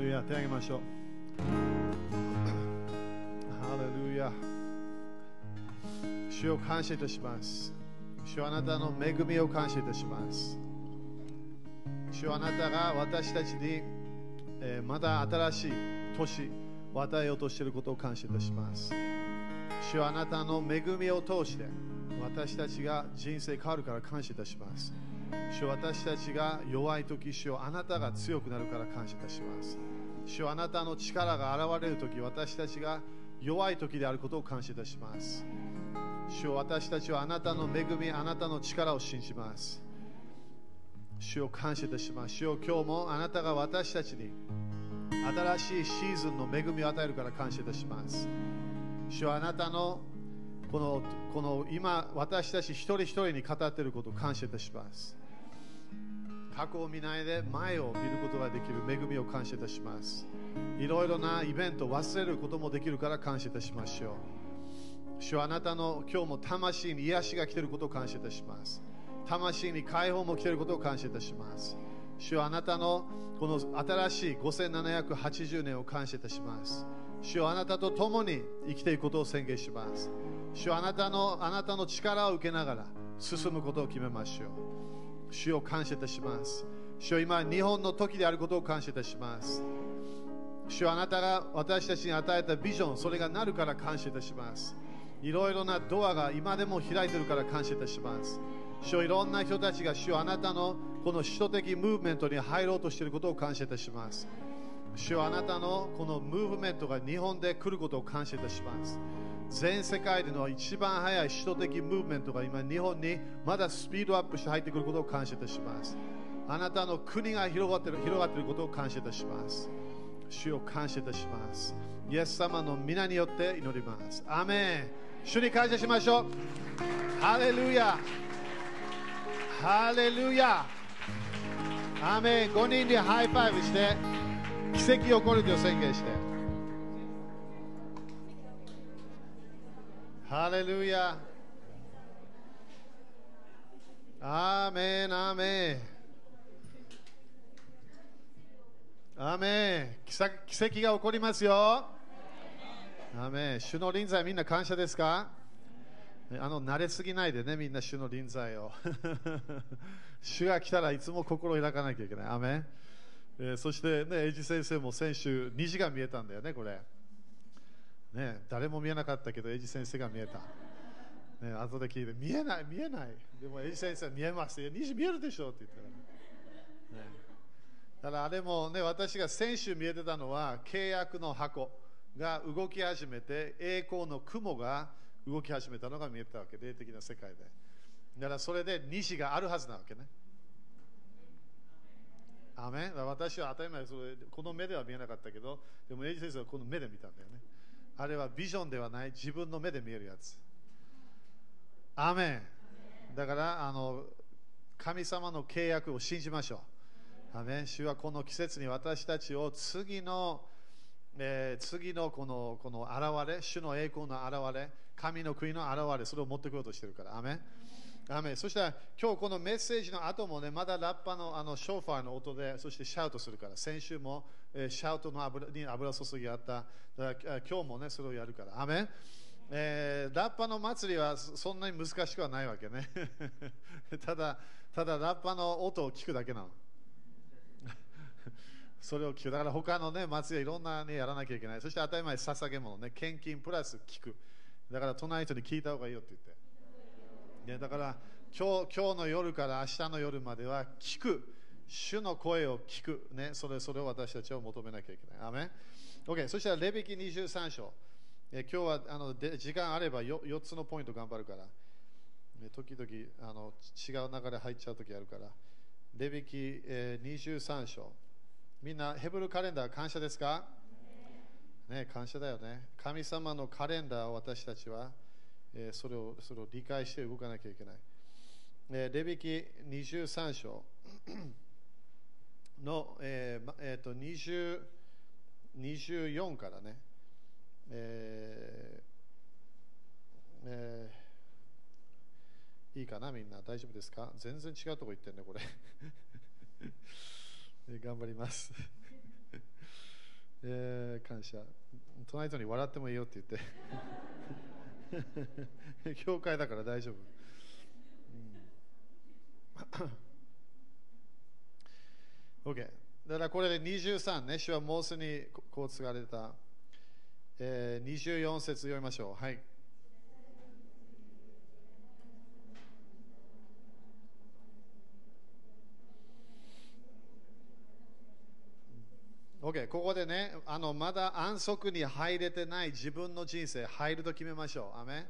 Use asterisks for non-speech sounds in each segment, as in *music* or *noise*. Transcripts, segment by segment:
ルヤ手を挙げましょう。ハレルヤ主を感謝いたします。主あなたの恵みを感謝いたします。主あなたが私たちに、えーまだ新しい年を与えようとしていることを感謝いたします。主あなたの恵みを通して私たちが人生変わるから感謝いたします。主私たちが弱い時主をあなたが強くなるから感謝いたします。主あなたの力が現れる時私たちが弱い時であることを感謝いたします。主を私たちはあなたの恵みあなたの力を信じます。主を感謝いたします。主を今日もあなたが私たちに新しいシーズンの恵みを与えるから感謝いたします。主はあなたのこのこの今私たち一人一人に語っていることを感謝いたします。過去を見ないで前を見ることができる恵みを感謝いたします。いろいろなイベントを忘れることもできるから感謝いたしましょう。主はあなたの今日も魂に癒しが来ていることを感謝いたします。魂に解放も来ていることを感謝いたします。主はあなたのこの新しい5780年を感謝いたします。主はあなたと共に生きていくことを宣言します。主はあなたのあなたの力を受けながら進むことを決めましょう。主を感謝いたします。主は今日本の時であることを感謝いたします。主はあなたが私たちに与えたビジョンそれがなるから感謝いたします。いろいろなドアが今でも開いているから感謝いたします。主はいろんな人たちが主はあなたのこの首都的ムーブメントに入ろうとしていることを感謝いたします。主はあなたのこのムーブメントが日本で来ることを感謝いたします。全世界での一番早い首都的ムーブメントが今日本にまだスピードアップして入ってくることを感謝いたします。あなたの国が広がっている広がっていることを感謝いたします。主を感謝いたします。イエス様の皆によって祈ります。アメン。主に感謝しましょう。ハレルヤ。ハレルヤ。アメン。5人で high five して奇跡起こると宣言して。ハレルヤアーメンアーメンアーメン奇跡奇跡が起こりますよ。アーメン主の臨在みんな感謝ですか？あの慣れすぎないでねみんな主の臨在を。*laughs* 主が来たらいつも心を開かなきゃいけない。アーメンえーそしてね、エイジ先生も先週虹が見えたんだよね、これ。ね、誰も見えなかったけど、エイジ先生が見えた。ね、後で聞いて、見えない、見えない。でも、エイジ先生は見えます。いや虹見えるでしょって言ったら。ね、だからあれもね、私が先週見えてたのは、契約の箱が動き始めて、栄光の雲が動き始めたのが見えたわけ、霊的な世界で。だからそれで虹があるはずなわけね。アメ私は当たり前それこの目では見えなかったけどでもエイジ先生はこの目で見たんだよねあれはビジョンではない自分の目で見えるやつ。アメン。だからあの神様の契約を信じましょう。アメン。主はこの季節に私たちを次の、えー次のこのこの現れ主の栄光の現れ神の国の現れそれを持ってこようとしてるから。アメン。アメそしたら今日このメッセージの後もねまだラッパのあのショーファーの音でそしてシャウトするから先週も、えーシャウトの油に油注ぎあった。だから今日もねそれをやるから。アメえーラッパの祭りはそそんなに難しくはないわけね。*laughs* ただただラッパの音を聞くだけなの。*laughs* それを聞く。だから他のね祭りはいろんなねやらなきゃいけない。そして当たり前捧げ物ね。献金プラス聞く。だから隣人に聞いた方がいいよって言って。ね、だから今日今日の夜から明日の夜までは聞く主の声を聞く、ね、それそれを私たちは求めなきゃいけない。アメン OK、そしたらレビキ23章。え今日はあので時間あれば 4, 4つのポイント頑張るから。ね時々あの違う流れ入っちゃう時あるから。レビキ、えー23章。みんなヘブルカレンダー感謝ですか？ね、感謝だよね。神様のカレンダーを私たちはえーそれをそれを理解して動かなきゃいけない。えーレビキ23章の、えーえーと20 24からね、えーえーいいかな、みんな大丈夫ですか？全然違うとこ行ってんね、これ。*laughs* 頑張ります。*laughs* えー感謝。隣人に笑ってもいいよって言って。*laughs* 教会だから大丈夫。うん OK。だからこれで23ね、主はモースにこう継がれた、えー、24節読みましょう。はい。OK、ここでね、あのまだ安息に入れてない自分の人生、入ると決めましょう。アメ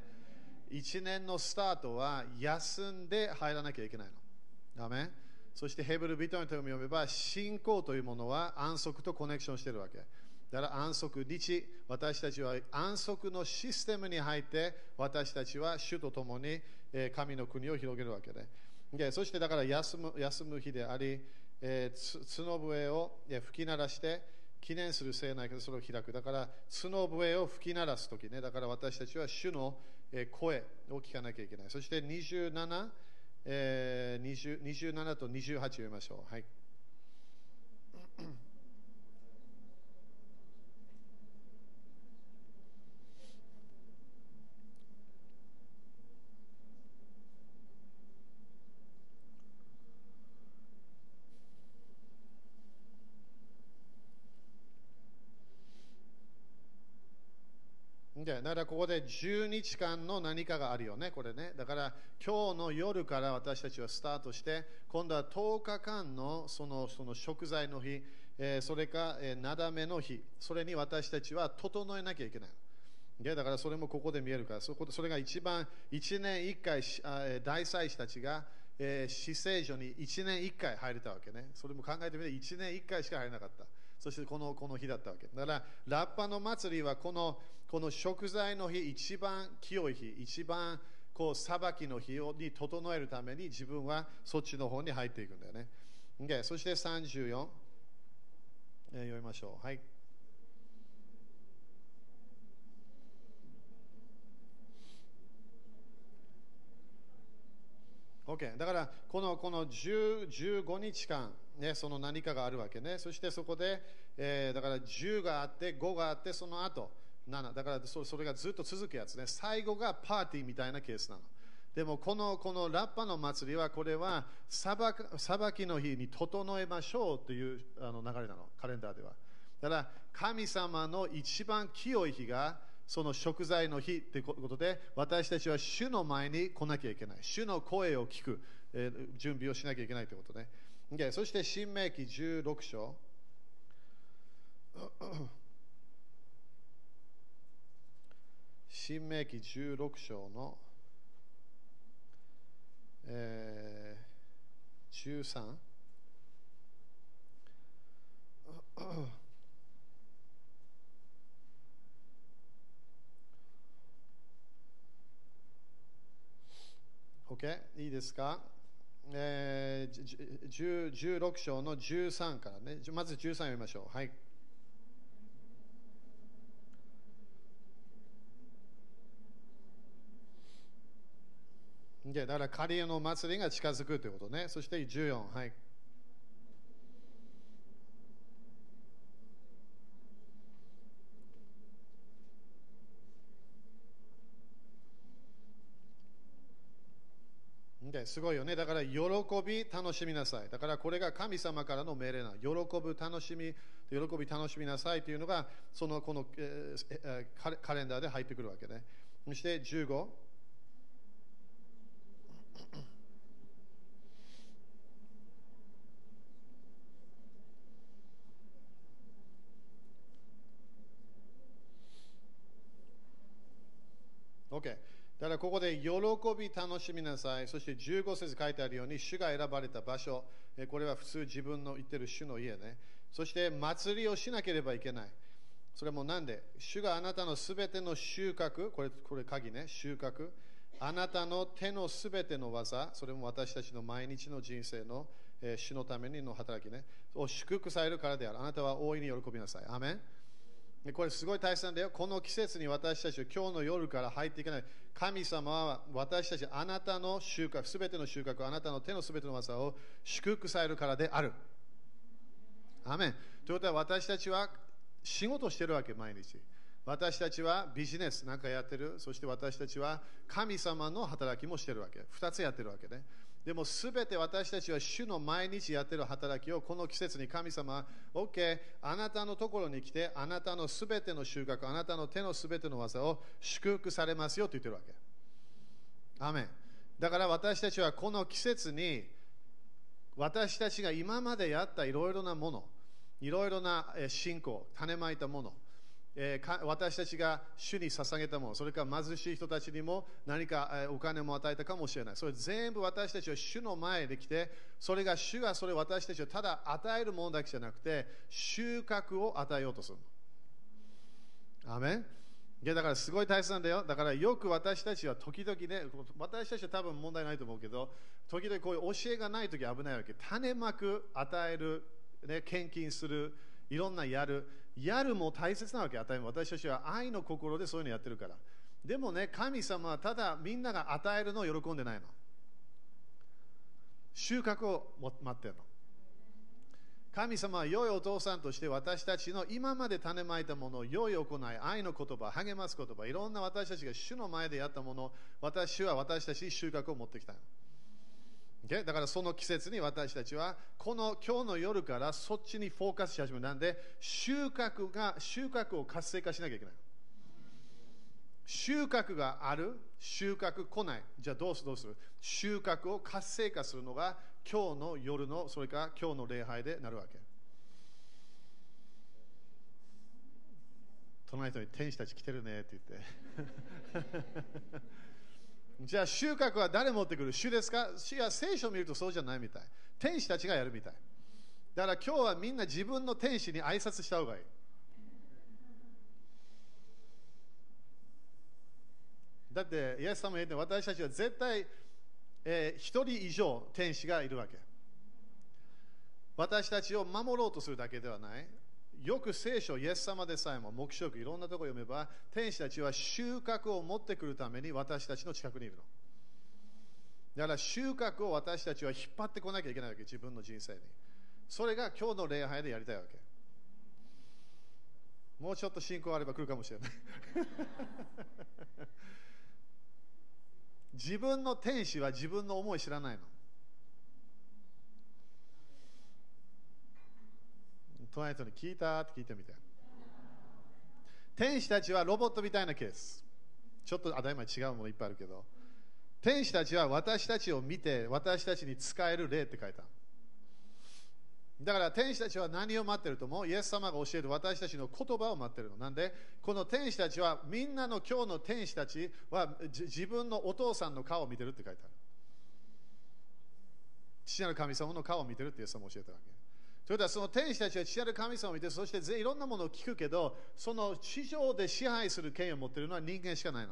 1年のスタートは休んで入らなきゃいけないの。アメそしてヘブル人の手紙を読めば、信仰というものは安息とコネクションしているわけ。だから安息、日、私たちは安息のシステムに入って、私たちは主と共に神の国を広げるわけで。でそしてだから休む休む日であり、えー角笛を吹き鳴らして記念する聖なるそれを開く。だから角笛を吹き鳴らす時ね、だから私たちは主の声を聞かなきゃいけない。そして27、えー、20 27と28を読みましょう。はい。でだからここで10日間の何かがあるよね、これね。だから今日の夜から私たちはスタートして、今度は10日間のそのその食材の日、えーそれか、えーなだめの日、それに私たちは整えなきゃいけない。でだからそれもここで見えるから、そこそれが一番、1年1回、大祭司たちが、えー死聖所に1年1回入れたわけね。それも考えてみて、1年1回しか入れなかった。そしてこのこの日だったわけ。だから、ラッパの祭りはこのこの食材の日、一番清い日、一番こう裁きの日をに整えるために自分はそっちの方に入っていくんだよね。でそして34、えー読みましょう。はい。OK、だからこのこの10 15日間、ね、その何かがあるわけね、そしてそこで、えーだから10があって、5があって、その後7、だからそれがずっと続くやつね、最後がパーティーみたいなケースなの。でもこのこのラッパの祭りは、これは裁きの日に整えましょうというあの流れなの、カレンダーでは。だから神様の一番清い日がその食材の日ということで私たちは主の前に来なきゃいけない。主の声を聞く、えー準備をしなきゃいけないということね。でそして新明記16章。新明記16章の、えー、13 *coughs* OK? いいですか、えー16章の13からね。まず13読みましょう。はい。だからカリオの祭りが近づくということね。そして14。はい。すごいよね。だから喜び楽しみなさい。だからこれが神様からの命令な。喜ぶ楽しみ、喜び楽しみなさいというのが、そのこの、えーカレンダーで入ってくるわけね。そして15。OK。だからここで喜び楽しみなさい。そして15節書いてあるように、主が選ばれた場所。これは普通自分の言ってる主の家ね。そして祭りをしなければいけない。それもなんで？主があなたのすべての収穫、これこれ鍵ね、収穫。あなたの手のすべての技、それも私たちの毎日の人生の、えー主のためにの働きね、を祝福されるからである。あなたは大いに喜びなさい。アメンこれすごい大切なんだよ。この季節に私たちは今日の夜から入っていかない。神様は私たち、あなたの収穫、すべての収穫、あなたの手のすべての技を祝福されるからである。アメンということは私たちは仕事してるわけ、毎日。私たちはビジネスなんかやってる。そして私たちは神様の働きもしてるわけ。二つやってるわけね。でもすべて私たちは主の毎日やってる働きをこの季節に神様は OK あなたのところに来てあなたのすべての収穫あなたの手のすべての技を祝福されますよと言ってるわけ。アメン。だから私たちはこの季節に私たちが今までやったいろいろなものいろいろな信仰種まいたものえー、私たちが主に捧げたもの、それから貧しい人たちにも何か、えー、お金も与えたかもしれない。それ全部私たちは主の前で来て、それが主がそれ私たちをただ与えるものだけじゃなくて、収穫を与えようとするの。アメンいやだからすごい大切なんだよ。だからよく私たちは時々ね、私たちは多分問題ないと思うけど、時々こういう教えがないとき危ないわけ。種まく、与える、ね、献金する、いろんなやる。やるも大切なわけ、与え私たちは愛の心でそういうのやってるから。でもね、神様はただみんなが与えるのを喜んでないの。収穫を待ってるの。神様は良いお父さんとして私たちの今まで種まいたものを、良い行い、愛の言葉、励ます言葉、いろんな私たちが主の前でやったもの、私は私たちに収穫を持ってきたの。Okay? だからその季節に私たちはこの今日の夜からそっちにフォーカスし始めなんで収穫が収穫を活性化しなきゃいけない。収穫がある収穫来ない。じゃあどうするどうする？収穫を活性化するのが今日の夜のそれから今日の礼拝でなるわけ。隣の人に天使たち来てるねって言って。*laughs* じゃあ収穫は誰持ってくる？主ですか？いや聖書を見るとそうじゃないみたい。天使たちがやるみたい。だから今日はみんな自分の天使に挨拶した方がいい。だって、イエス様言って私たちは絶対、えー、1人以上天使がいるわけ。私たちを守ろうとするだけではない。よく聖書、イエス様でさえも、黙示録、いろんなところ読めば、天使たちは収穫を持ってくるために私たちの近くにいるの。だから収穫を私たちは引っ張ってこなきゃいけないわけ、自分の人生に。それが今日の礼拝でやりたいわけ。もうちょっと信仰あれば来るかもしれない。*laughs* 自分の天使は自分の思い知らないの。隣人に聞いたって聞いてみて。天使たちはロボットみたいなケース。ちょっと当たり前違うものいっぱいあるけど。天使たちは私たちを見て、私たちに使える霊って書いた。だから天使たちは何を待ってると思う？イエス様が教える私たちの言葉を待ってるの。なんで、この天使たちはみんなの今日の天使たちは自分のお父さんの顔を見てるって書いてある。父なる神様の顔を見てるってイエス様教えたわけ。それではその天使たちは父なる神様を見て、そしていろんなものを聞くけど、その地上で支配する権威を持っているのは人間しかないの。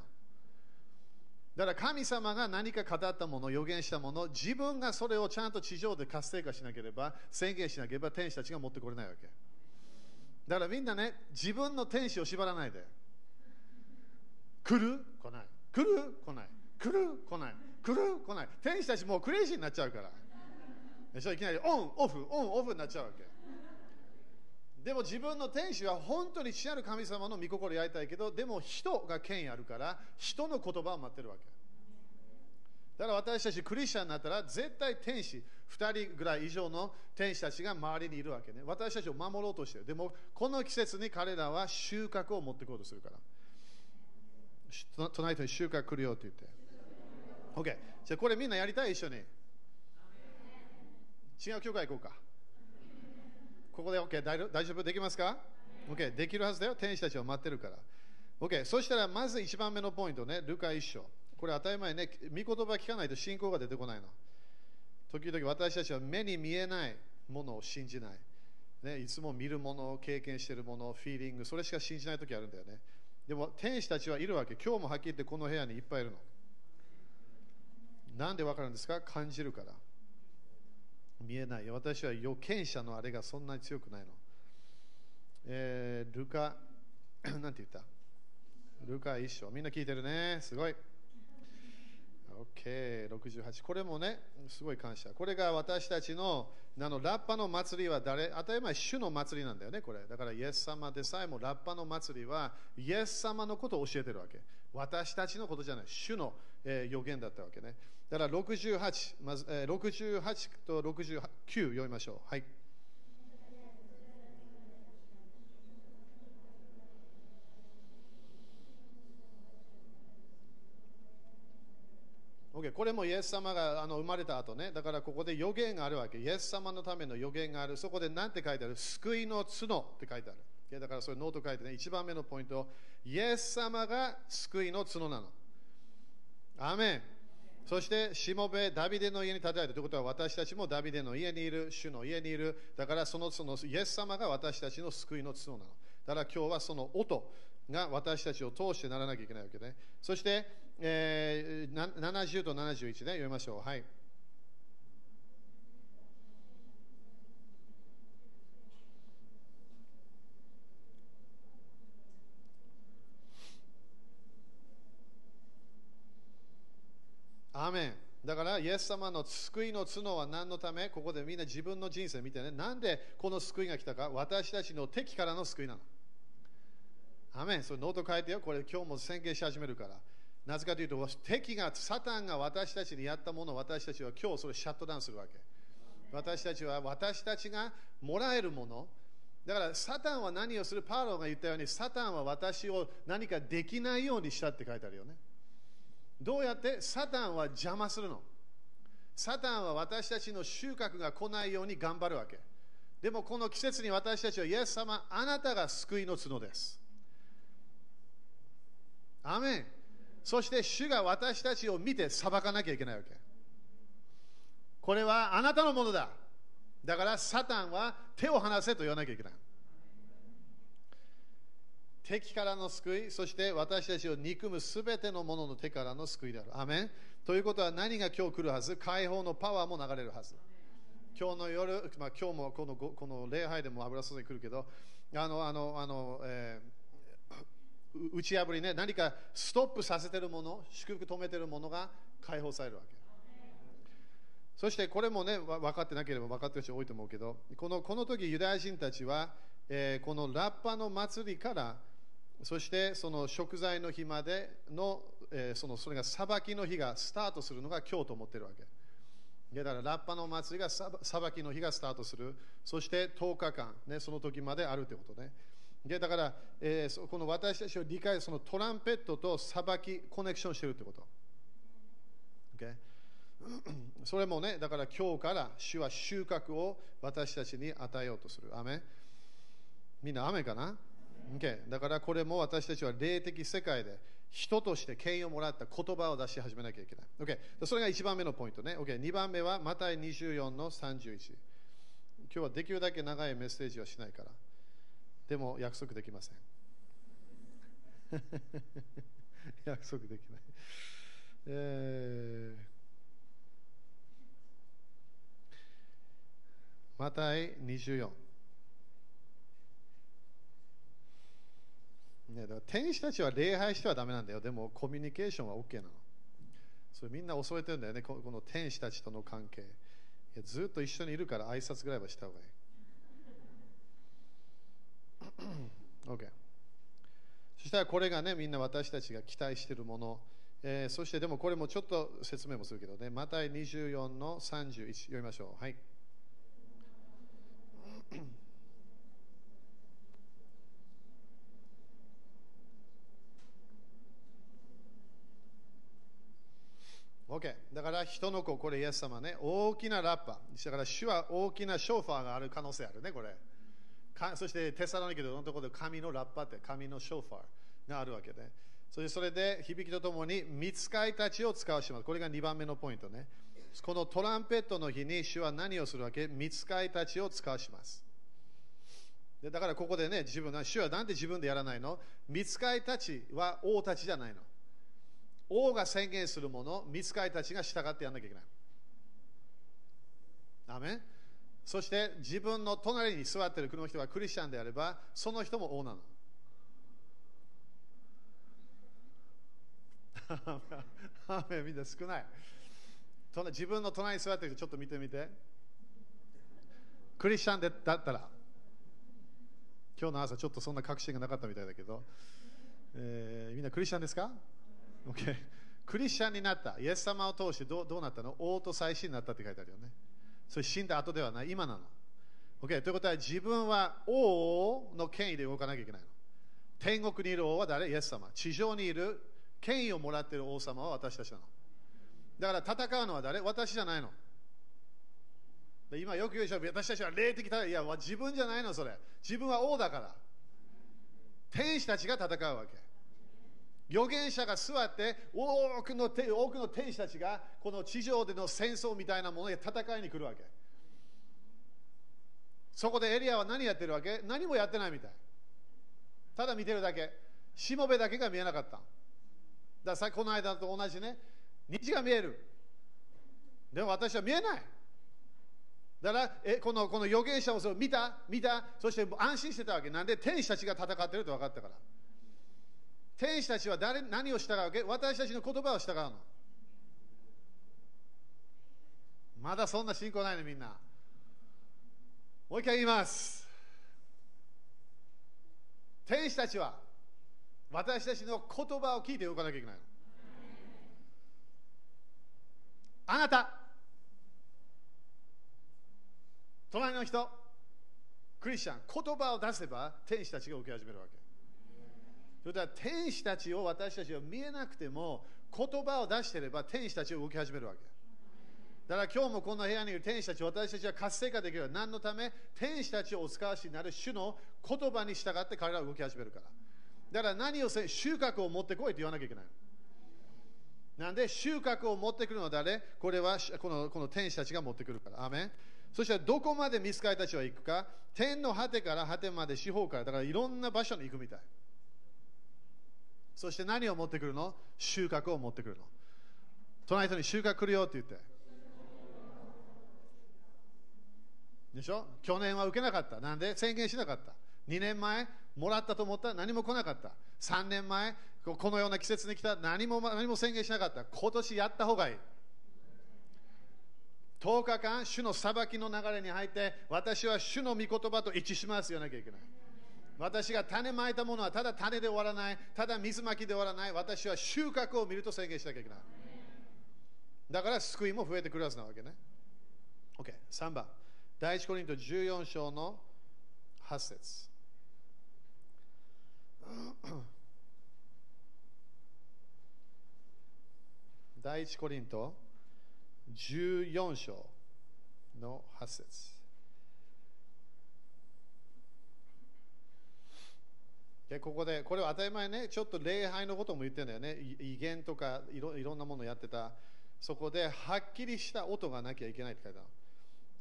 だから神様が何か語ったもの、予言したもの、自分がそれをちゃんと地上で活性化しなければ、宣言しなければ天使たちが持ってこれないわけ。だからみんなね、自分の天使を縛らないで。来る？来ない。来る？来ない。来る？来ない。来る？来ない。天使たちもうクレイジーになっちゃうから。でしょいきなりオン、オフ、オン、オフになっちゃうわけ。でも自分の天使は本当に父なる神様の御心をやりたいけど、でも人が権威あるから、人の言葉を待ってるわけ。だから私たちクリスチャンになったら、絶対天使、2人ぐらい以上の天使たちが周りにいるわけね。私たちを守ろうとしてる。でも、この季節に彼らは収穫を持っていこうとするから。隣人に収穫来るよって言って。OK。じゃあこれみんなやりたい？一緒に。違う教会行こうか。ここで OK 大丈夫できますか ?OK できるはずだよ。天使たちを待ってるから。OK そしたらまず一番目のポイントね、ルカ一章。これ当たり前ね、御言葉聞かないと信仰が出てこないの。時々私たちは目に見えないものを信じない。ね、いつも見るもの、経験しているもの、フィーリング、それしか信じない時あるんだよね。でも天使たちはいるわけ。今日もはっきり言ってこの部屋にいっぱいいるの。なんでわかるんですか？感じるから。見えない。私は預見者のあれがそんなに強くないの。えー、ルカ、*coughs* なんて言った？ルカ一章。みんな聞いてるね。すごい。OK、68。これもね、すごい感謝。これが私たちのあのラッパの祭りは誰？当たり前、主の祭りなんだよね、これ。だからイエス様でさえもラッパの祭りはイエス様のことを教えてるわけ。私たちのことじゃない、主の、えー予言だったわけね。だから68、まず、えー68と69読みましょう。はい。OK、これもイエス様があの生まれた後ね、だからここで予言があるわけ。イエス様のための予言がある。そこで何て書いてある？救いの角って書いてある。OK だからそれノート書いてね、一番目のポイント、イエス様が救いの角なの。アメン。そして、しもべ、ダビデの家に建てられたということは、私たちもダビデの家にいる、主の家にいる。だからそのそのイエス様が私たちの救いの角なの。だから今日はその音が私たちを通してならなきゃいけないわけね。そして、えー、70と71ね、読みましょう。はい。アーメン。だから、イエス様の救いの角は何のため？ここでみんな自分の人生見てね。なんでこの救いが来たか？私たちの敵からの救いなの。アメン。それノート書いてよ。これ今日も宣言し始めるから。なぜかというと、敵が、サタンが私たちにやったものを私たちは今日それシャットダウンするわけ。私たちは私たちがもらえるもの。だから、サタンは何をする？パウロが言ったように、サタンは私を何かできないようにしたって書いてあるよね。どうやって？サタンは邪魔するのサタンは私たちの収穫が来ないように頑張るわけ。でもこの季節に私たちは、イエス様、あなたが救いの角です。アメン。そして主が私たちを見て裁かなきゃいけないわけ。これはあなたのものだ。だからサタンは手を離せと言わなきゃいけない。敵からの救い、そして私たちを憎むすべてのものの手からの救いである。アメンということは何が今日来るはず？解放のパワーも流れるはず。今日の夜、まあ、今日もこのこの礼拝でも油注ぎ来るけど、あの、あの、あの、えー打ち破りね、何かストップさせてるもの、祝福止めてるものが解放されるわけ。そしてこれもね、分かってなければ分かってる人多いと思うけど、このこの時ユダヤ人たちは、えーこのラッパの祭りから、そしてその食材の日までの、えーそのそれが裁きの日がスタートするのが今日と思ってるわけ。だからラッパの祭りがさ裁きの日がスタートする、そして10日間、ね、その時まであるということね。でだから、えーそこの私たちを理解そのトランペットと裁きコネクションしてるってこと。Okay? *coughs* それもね、だから今日から主は収穫を私たちに与えようとする。アメンみんな雨かな、okay? だからこれも私たちは霊的世界で人として権威をもらった言葉を出し始めなきゃいけない。Okay? それが1番目のポイントね。Okay? 2番目はマタイ24の31。今日はできるだけ長いメッセージはしないから。でも約束できません。*laughs* 約束できない。えーマタイ24。ね、だから天使たちは礼拝してはダメなんだよ。でもコミュニケーションは OK なの。それみんな恐れてるんだよね、この天使たちとの関係。いやずっと一緒にいるから挨拶ぐらいはした方がいい。*coughs* OK。そしたらこれがね、みんな私たちが期待しているもの。えーそしてでもこれもちょっと説明もするけどね、マタイ24の31読みましょう。はい。OK。だから人の子、これイエス様ね、大きなラッパ。だから主は大きなショーファーがある可能性あるね、これ。かそしてテサロニケのところで神のラッパって神のショーファーがあるわけで。そしてそれで響きとともに見つかいたちを使わします。これが2番目のポイントね。このトランペットの日に主は何をするわけ？見つかいたちを使わします。でだからここでね、自分が、主はなんで自分でやらないの？見つかいたちは王たちじゃないの。王が宣言するもの、見つかいたちが従ってやらなきゃいけない。アメそして自分の隣に座っている国の人がクリスチャンであれば、その人も王なの。*laughs* アメみんな少ない。自分の隣に座ってる人ちょっと見てみて。クリスチャンでだったら、今日の朝ちょっとそんな確信がなかったみたいだけど、えーみんなクリスチャンですか？?OK。クリスチャンになった。イエス様を通してどうどうなったの？王と祭司になったって書いてあるよね。それ死んだ後ではない、今なの。OK。ということは自分は王の権威で動かなきゃいけないの。天国にいる王は誰？イエス様。地上にいる権威をもらっている王様は私たちなの。だから戦うのは誰？私じゃないの。今よく言うでしょ、私たちは霊的戦い。いや、自分じゃないの、それ。自分は王だから。天使たちが戦うわけ。預言者が座って多くの多くの天使たちがこの地上での戦争みたいなもので戦いに来るわけ。そこでエリアは何やってるわけ？何もやってないみたい。ただ見てるだけ。しもべだけが見えなかった。だからさこの間と同じね、虹が見える。でも私は見えない。だからえこのこの預言者をそれ見た見たそして安心してたわけ。なんで天使たちが戦ってると分かったから。天使たちは誰何を従うわけ？私たちの言葉を従うの。まだそんな信仰ないのみんな。もう一回言います。天使たちは私たちの言葉を聞いて動かなきゃいけないの。あなた、隣の人、クリスチャン、言葉を出せば天使たちが受け始めるわけ。それから天使たちを私たちは見えなくても言葉を出していれば天使たちを動き始めるわけ。だから今日もこの部屋にいる天使たち、私たちは活性化できる。何のため天使たちをお使わしになる主の言葉に従って彼らは動き始めるから。だから何をせ収穫を持ってこいと言わなきゃいけない。なんで収穫を持ってくるのは誰？これはこのこの天使たちが持ってくるから。アメンそしてどこまで見つかりたちは行くか？天の果てから果てまで四方から。だからいろんな場所に行くみたい。そして何を持ってくるの？収穫を持ってくるの。隣人に収穫来るよって言って。でしょ？去年は受けなかった。なんで？宣言しなかった。2年前、もらったと思った？ら何も来なかった。3年前、このような季節に来た？何も何も宣言しなかった。今年やった方がいい。10日間、主の裁きの流れに入って、私は主の御言葉と一致しますよなきゃいけない。私が種まいたものはただ種で終わらない、ただ水まきで終わらない、私は収穫を見ると宣言しなきゃいけない。だから救いも増えてくるはずなわけね。OK、3番。第一コリント14章の8節第一コリント14章の8節でここで、これは当たり前ね、ちょっと礼拝のことも言ってるんだよね。威厳とかいろいろんなものやってた。そこではっきりした音がなきゃいけないって書いてある。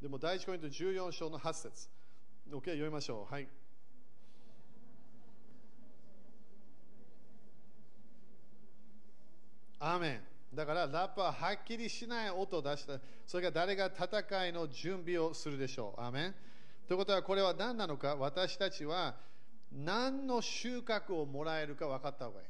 でも第一コリント14章の8節 OK、読みましょう。はい。アーメン。だからラッパははっきりしない音を出した。それが誰が戦いの準備をするでしょう。アーメン。ということはこれは何なのか？私たちは何の収穫をもらえるか分かった方がいい。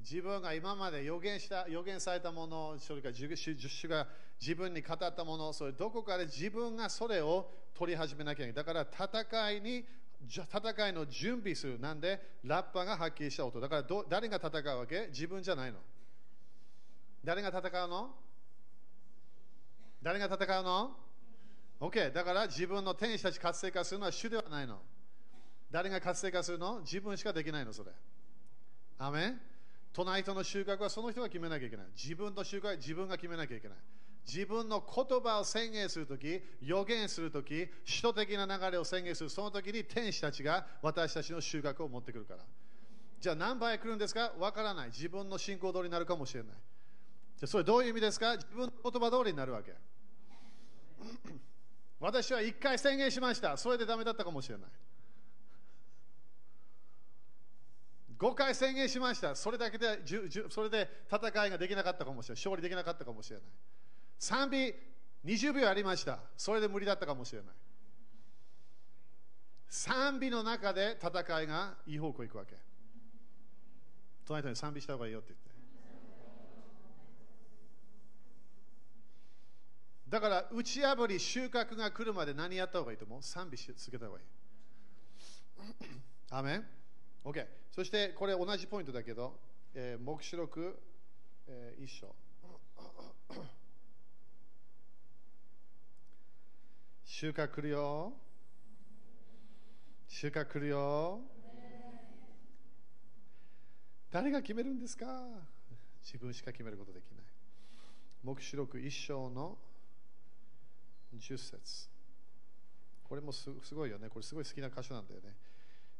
自分が今まで予言した予言されたもの、それから主が自分に語ったもの、それどこかで自分がそれを取り始めなきゃいけない。だから戦いに戦いの準備する。なんでラッパがはっきりした音。だからど誰が戦うわけ？自分じゃないの。誰が戦うの？誰が戦うの？?OK。だから自分の天使たち活性化するのは主ではないの。誰が活性化するの？自分しかできないの、それ。アメン隣人の収穫はその人が決めなきゃいけない。自分の収穫は自分が決めなきゃいけない。自分の言葉を宣言するとき、予言するとき、首都的な流れを宣言する、その時に天使たちが私たちの収穫を持ってくるから。じゃあ何倍来るんですか？わからない。自分の信仰通りになるかもしれない。じゃあそれどういう意味ですか？自分の言葉通りになるわけ。私は一回宣言しました。それでダメだったかもしれない。5回宣言しました。それだけで、それで戦いができなかったかもしれない。勝利できなかったかもしれない。賛美20秒ありました。それで無理だったかもしれない。賛美の中で戦いがいい方向行くわけ。隣人に賛美した方がいいよって言って。だから打ち破り収穫が来るまで何やった方がいいと思う？賛美し続けた方がいい。*coughs* アメン ?OK。そしてこれ同じポイントだけど、えー、目視録、えー、一章。*coughs* 収穫来るよ。収穫来るよ。誰が決めるんですか？自分しか決めることできない。目視録一章の10節これもすごいよね。これすごい好きな箇所なんだよね。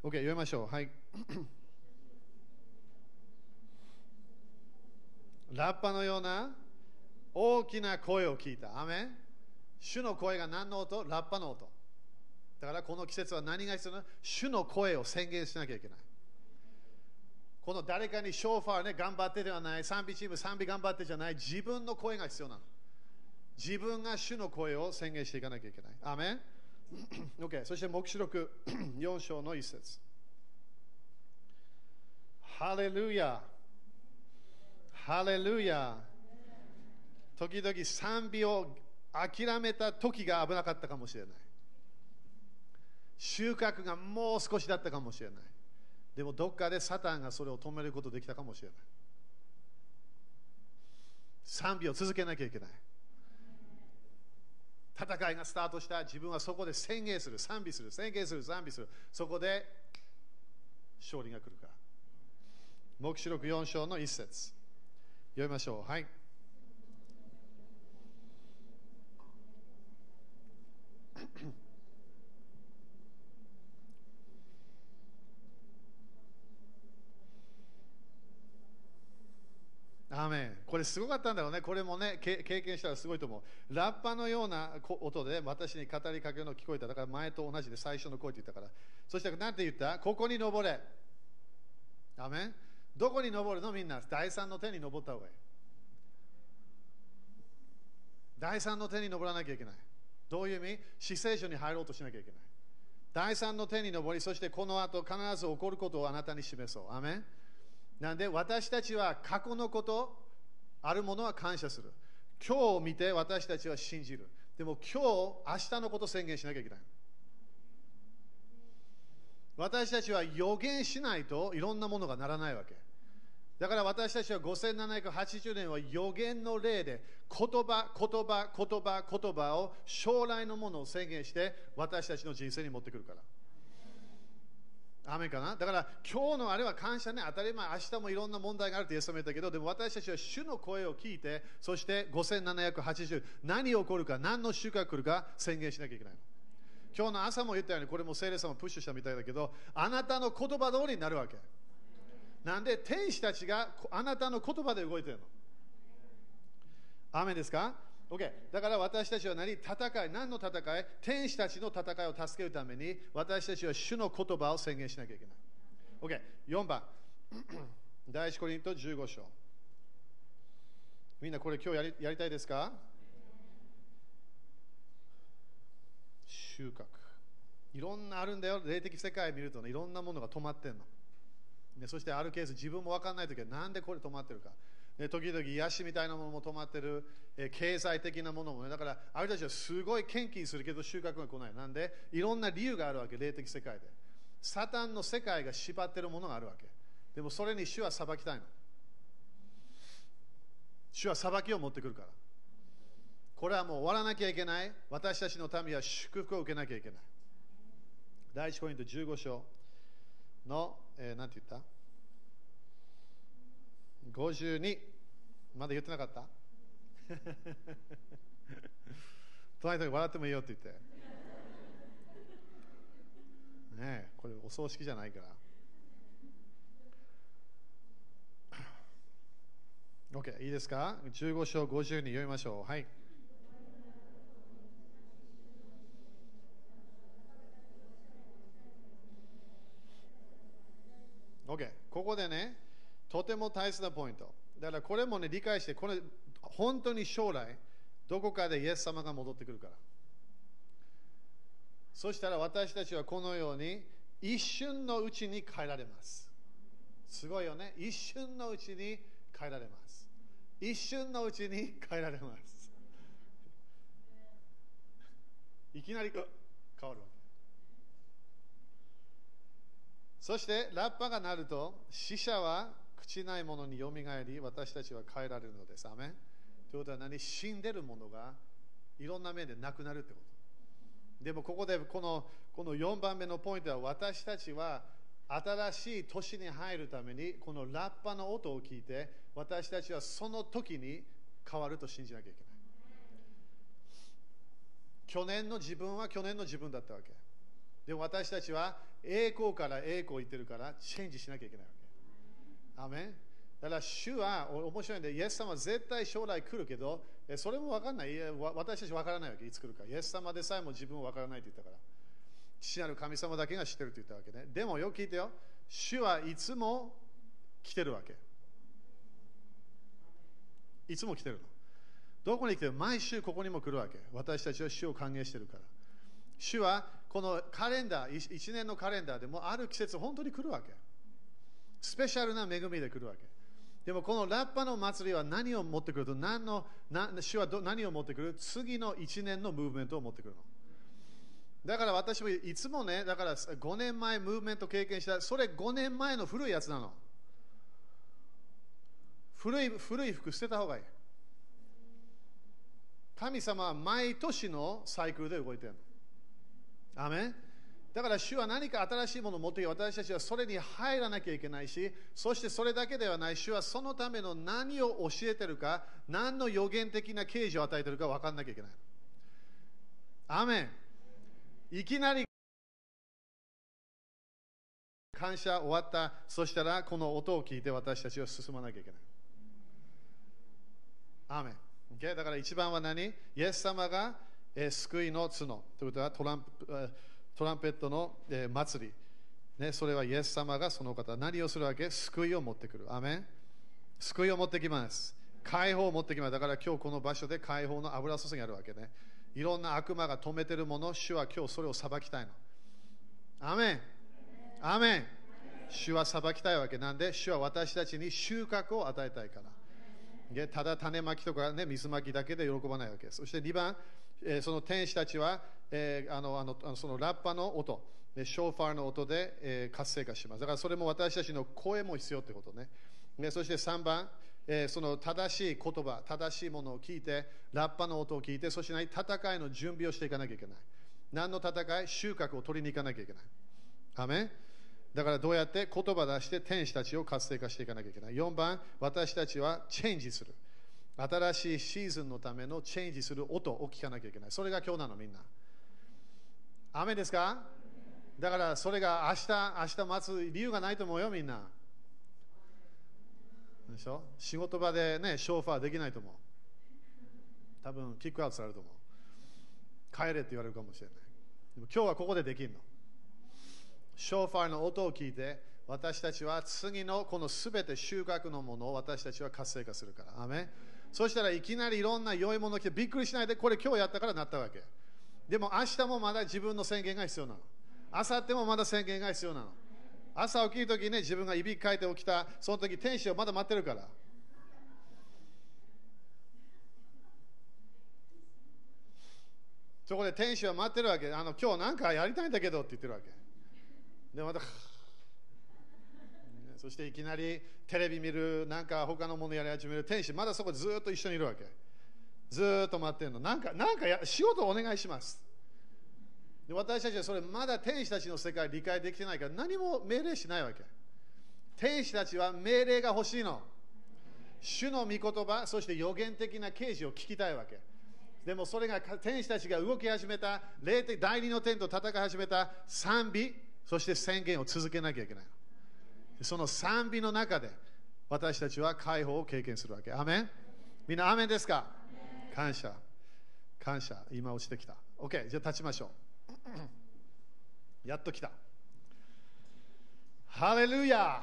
OK、読みましょう。はい。*clears throat* ラッパのような大きな声を聞いた。アメン主の声が何の音？ラッパの音。だからこの季節は何が必要な？の主の声を宣言しなきゃいけない。この誰かにショーファーね、頑張ってではない、賛美チーム、賛美頑張ってじゃない、自分の声が必要なの。自分が主の声を宣言していかなきゃいけない。アメン *clears throat* ?OK、そして黙示録 *clears throat* 4章の一節。ハレルヤハレルヤ時々賛美を諦めた時が危なかったかもしれない。収穫がもう少しだったかもしれない。でもどっかでサタンがそれを止めることできたかもしれない。賛美を続けなきゃいけない。戦いがスタートした自分はそこで宣言する、賛美する、宣言する、賛美する。そこで勝利が来るか。黙示録4章の一節。読みましょう。はい。アメンこれすごかったんだろうね。これもね、経験したらすごいと思う。ラッパのような音で私に語りかけるの聞こえた。だから前と同じで最初の声って言ったから。そして何て言った？ここに登れ。アメンどこに登るの？みんな。第三の手に登った方がいい。第三の手に登らなきゃいけない。どういう意味？死聖書に入ろうとしなきゃいけない。第三の手に登り、そしてこの後必ず起こることをあなたに示そう。アメンなんで私たちは過去のこと、あるものは感謝する。今日を見て私たちは信じる。でも今日、明日のこと宣言しなきゃいけない。私たちは予言しないといろんなものがならないわけ。だから私たちは5780年は予言の例で言葉、言葉、言葉、言葉を将来のものを宣言して私たちの人生に持ってくるから。雨かな？だから今日のあれは感謝ね、当たり前、明日もいろんな問題があるってイエス様言ったけど、でも私たちは主の声を聞いて、そして5780、何起こるか、何の収穫来るか宣言しなきゃいけないの。今日の朝も言ったように、これも聖霊様プッシュしたみたいだけど、あなたの言葉通りになるわけ。なんで天使たちがあなたの言葉で動いてるの。雨ですか？OK。だから私たちは何戦い、何の戦い天使たちの戦いを助けるために私たちは主の言葉を宣言しなきゃいけない。OK。4番。*clears throat* 第一コリント15章。みんなこれ今日やりやりたいですか？収穫。いろんなあるんだよ。霊的世界見ると、ね、いろんなものが止まってんの。ね、そしてあるケース自分も分かんないときはなんでこれ止まってるか。ね、時々癒しみたいなものも止まってる、え経済的なものもね、だからある人たちはすごい献金するけど収穫が来ない。なんでいろんな理由があるわけ、霊的世界で。サタンの世界が縛ってるものがあるわけ。でもそれに主は裁きたいの。主は裁きを持ってくるから。これはもう終わらなきゃいけない。私たちの民は祝福を受けなきゃいけない。第1コイント15章の、えー、なんて言った？52まだ言ってなかった？*laughs* 隣人笑ってもいいよって言って。ねえこれお葬式じゃないから。*coughs* OK いいですか？15章50に読みましょう。はい。OK ここでねとても大切なポイント。だからこれもね、理解して、これ、本当に将来、どこかでイエス様が戻ってくるから。そしたら私たちはこのように、一瞬のうちに変えられます。すごいよね。一瞬のうちに変えられます。一瞬のうちに変えられます。いきなり変わるわけ。そして、ラッパが鳴ると、死者は朽ちないものによみがえり、私たちは変えられるのです。アメンということは何？死んでるものがいろんな面でなくなるってこと。でもここでこのこの4番目のポイントは私たちは新しい年に入るためにこのラッパの音を聞いて私たちはその時に変わると信じなきゃいけない。去年の自分は去年の自分だったわけ。でも私たちは栄光から栄光を言ってるからチェンジしなきゃいけないわけ。アメンだから主は面白いんで、イエス様は絶対将来来るけど、それも分かんない。私たち分からないわけ、いつ来るか。イエス様でさえも自分は分からないと言ったから。父なる神様だけが知ってると言ったわけね。でもよく聞いてよ。主はいつも来てるわけ。いつも来てるの。どこに来てる？毎週ここにも来るわけ。私たちは主を歓迎してるから。主はこのカレンダー、1年のカレンダーでもある季節、本当に来るわけ。スペシャルな恵みで来るわけ。でもこのラッパの祭りは何を持ってくると何のな主はど何を持ってくる？次の1年のムーブメントを持ってくるの。だから私もいつもね、だから5年前ムーブメント経験した、それ5年前の古いやつなの。古い古い服捨てた方がいい。神様は毎年のサイクルで動いてるの。アメだから主は何か新しいものを持って私たちはそれに入らなきゃいけないし、そしてそれだけではない、主はそのための何を教えてるか、何の予言的な啓示を与えてるか分からなきゃいけない。アメンいきなり感謝終わった、そしたらこの音を聞いて私たちは進まなきゃいけない。アメン Okay? だから一番は何？イエス様が、えー救いの角ということはトランプえートランペットの、えー祭り、ね。それはイエス様がその方、何をするわけ？救いを持ってくる。アメン救いを持ってきます。解放を持ってきます。だから今日この場所で解放の油注ぎあるわけね。いろんな悪魔が止めてるもの、主は今日それを裁きたいの。アメンアメン主は裁きたいわけなんで、主は私たちに収穫を与えたいから。ただ種まきとか、ね、水まきだけで喜ばないわけです。そして2番、えその天使たちは、えーあのあのそのラッパの音、ショーファーの音で、えー活性化します。だからそれも私たちの声も必要ってことね。ねそして3番、えーその正しい言葉、正しいものを聞いて、ラッパの音を聞いて、そして何戦いの準備をしていかなきゃいけない。何の戦い？収穫を取りに行かなきゃいけない。アメだからどうやって言葉出して天使たちを活性化していかなきゃいけない。4番、私たちはチェンジする。新しいシーズンのためのチェンジする音を聞かなきゃいけない。それが今日なの、みんな。雨ですか？だからそれが明日、明日待つ理由がないと思うよ、みんな。でしょ？仕事場でね、ショーファーできないと思う。多分、キックアウトされると思う。帰れって言われるかもしれない。でも今日はここでできるの。ショーファーの音を聞いて、私たちは次のこのすべて収穫のものを私たちは活性化するから。アメそしたらいきなりいろんな良いもの来てびっくりしないで、これ今日やったからなったわけ。でも明日もまだ自分の宣言が必要なの。明後日もまだ宣言が必要なの。朝起きるときね、自分がいびきかいて起きた、その時天使をまだ待ってるから。そこで天使は待ってるわけ。あの今日なんかやりたいんだけどって言ってるわけ。で、また、そしていきなりテレビ見る、なんか他のものやり始める天使、まだそこずっと一緒にいるわけ。ずっと待ってるの。なんか、なんかや仕事お願いします。で私たちはそれまだ天使たちの世界理解できてないから何も命令しないわけ。天使たちは命令が欲しいの。主の御言葉、そして予言的な啓示を聞きたいわけ。でもそれが天使たちが動き始めた、霊的第二の天と戦い始めた賛美、そして宣言を続けなきゃいけないの。その賛美の中で私たちは解放を経験するわけ。アメン？みんなアメンですか？感謝。感謝。今落ちてきた。OK、じゃあ立ちましょう。やっと来た。ハレルヤ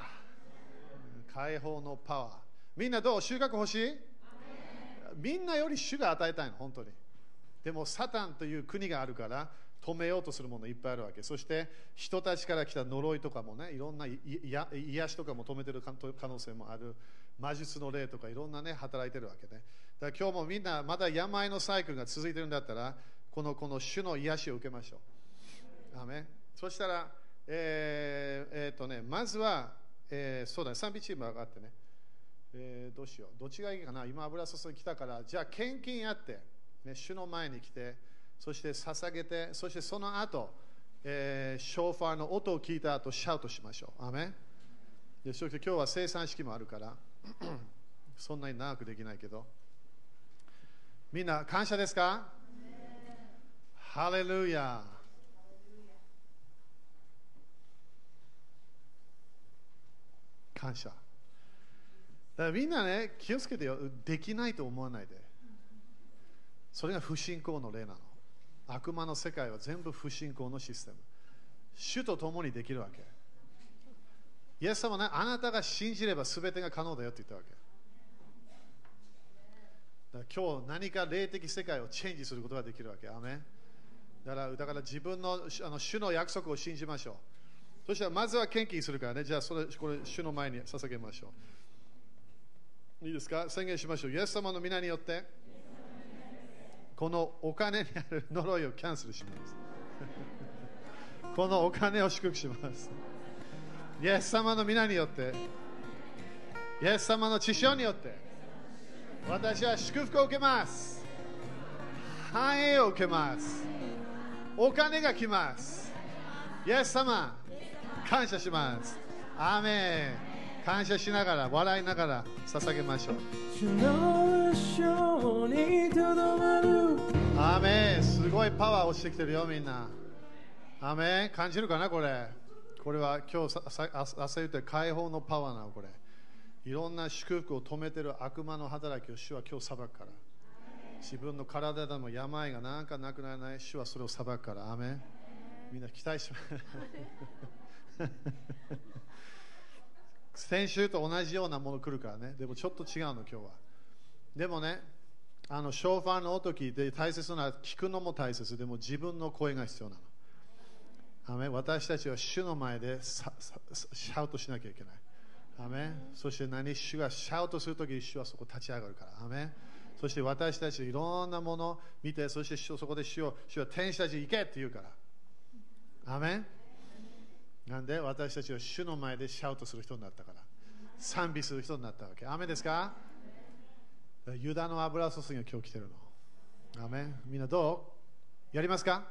解放のパワー。みんなどう？収穫欲しい？みんなより主が与えたいの、本当に。でも、サタンという国があるから、止めようとするものいっぱいあるわけ。そして人たちから来た呪いとかもねいろんな癒しとかも止めてる可能性もある。魔術の霊とかいろんなね働いてるわけね。だから今日もみんなまだ病のサイクルが続いてるんだったらこのこの主の癒しを受けましょう。アメそしたらえー、えー、とねまずは、えー、そうだね賛美チームがあってね。えー、どうしよう。どっちがいいかな。今油注ぎ来たからじゃあ献金やって、ね、主の前に来てそして捧げてそしてその後、えー、ショーファーの音を聞いた後シャウトしましょうアメでそして今日は生産式もあるから *clears throat* そんなに長くできないけどみんな感謝ですか？ハレルヤ感謝だからみんなね、気をつけてよ。できないと思わないで。それが不信仰の例なの。悪魔の世界は全部不信仰のシステム。主と共にできるわけ。イエス様はね、あなたが信じれば全てが可能だよって言ったわけ。今日何か霊的世界をチェンジすることができるわけ。アメだからだから自分のあの主の約束を信じましょう。そしたらまずは献金するからね。じゃあそれこれ主の前に捧げましょう。いいですか？宣言しましょう。イエス様の皆によって、このお金にある呪いをキャンセルします。このお金を祝福します。イエス様の皆によって、イエス様の血潮によって、私は祝福を受けます。繁栄を受けます。お金が来ます。イエス様、感謝します。アーメン感謝しながら笑いながら捧げましょう。アメン。すごいパワー落ちてきてるよみんな。アメン。感じるかなこれ。これは今日朝言って解放のパワーなのこれ。いろんな祝福を止めてる悪魔の働きを主は今日裁くから。自分の体でも病がなんかなくならない。主はそれを裁くから。アメン。みんな期待します先週と同じようなもの来るからね。でもちょっと違うの、今日は。でもね、あのショーファーの音聞いて大切なのは聞くのも大切でも自分の声が必要なの。アメ私たちは主の前でシャウトしなきゃいけない。アメそして何主がシャウトするとき主はそこ立ち上がるから。アメそして私たちいろんなものを見て、そしてそこで主を主は天使たち行けって言うから。アメなんで私たちは主の前でシャウトする人になったから。賛美する人になったわけ。雨ですか？ユダの油注ぎが今日来てるの。雨みんなどう？やりますか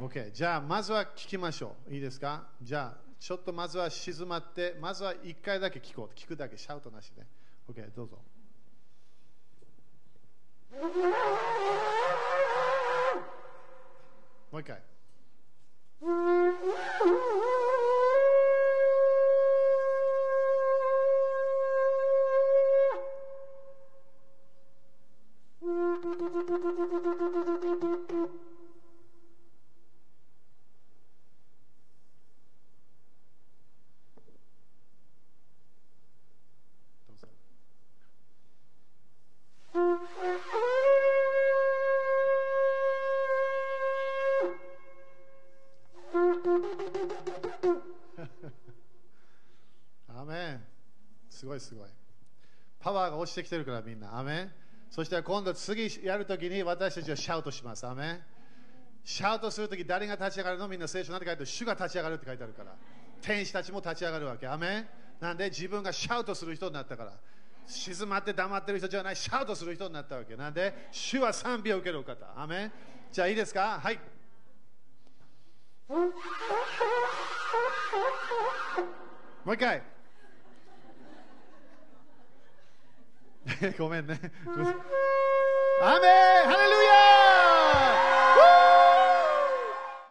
?OK。じゃあ、まずは聞きましょう。いいですか？じゃあ、ちょっとまずは静まって、まずは1回だけ聞こう。聞くだけ、シャウトなしで。OK、どうぞ。もう一回。すごい。パワーが落ちてきてるからみんな。アメそして今度次やるときに私たちはシャウトします。アメシャウトするとき誰が立ち上がるの？みんな聖書なんて書いてある？主が立ち上がるって書いてあるから。天使たちも立ち上がるわけ。アメなんで自分がシャウトする人になったから。静まって黙ってる人じゃない、シャウトする人になったわけ。なんで、主は賛美を受けるお方。アメじゃあいいですか？はい。もう一回。ごめんね。雨ハレルヤ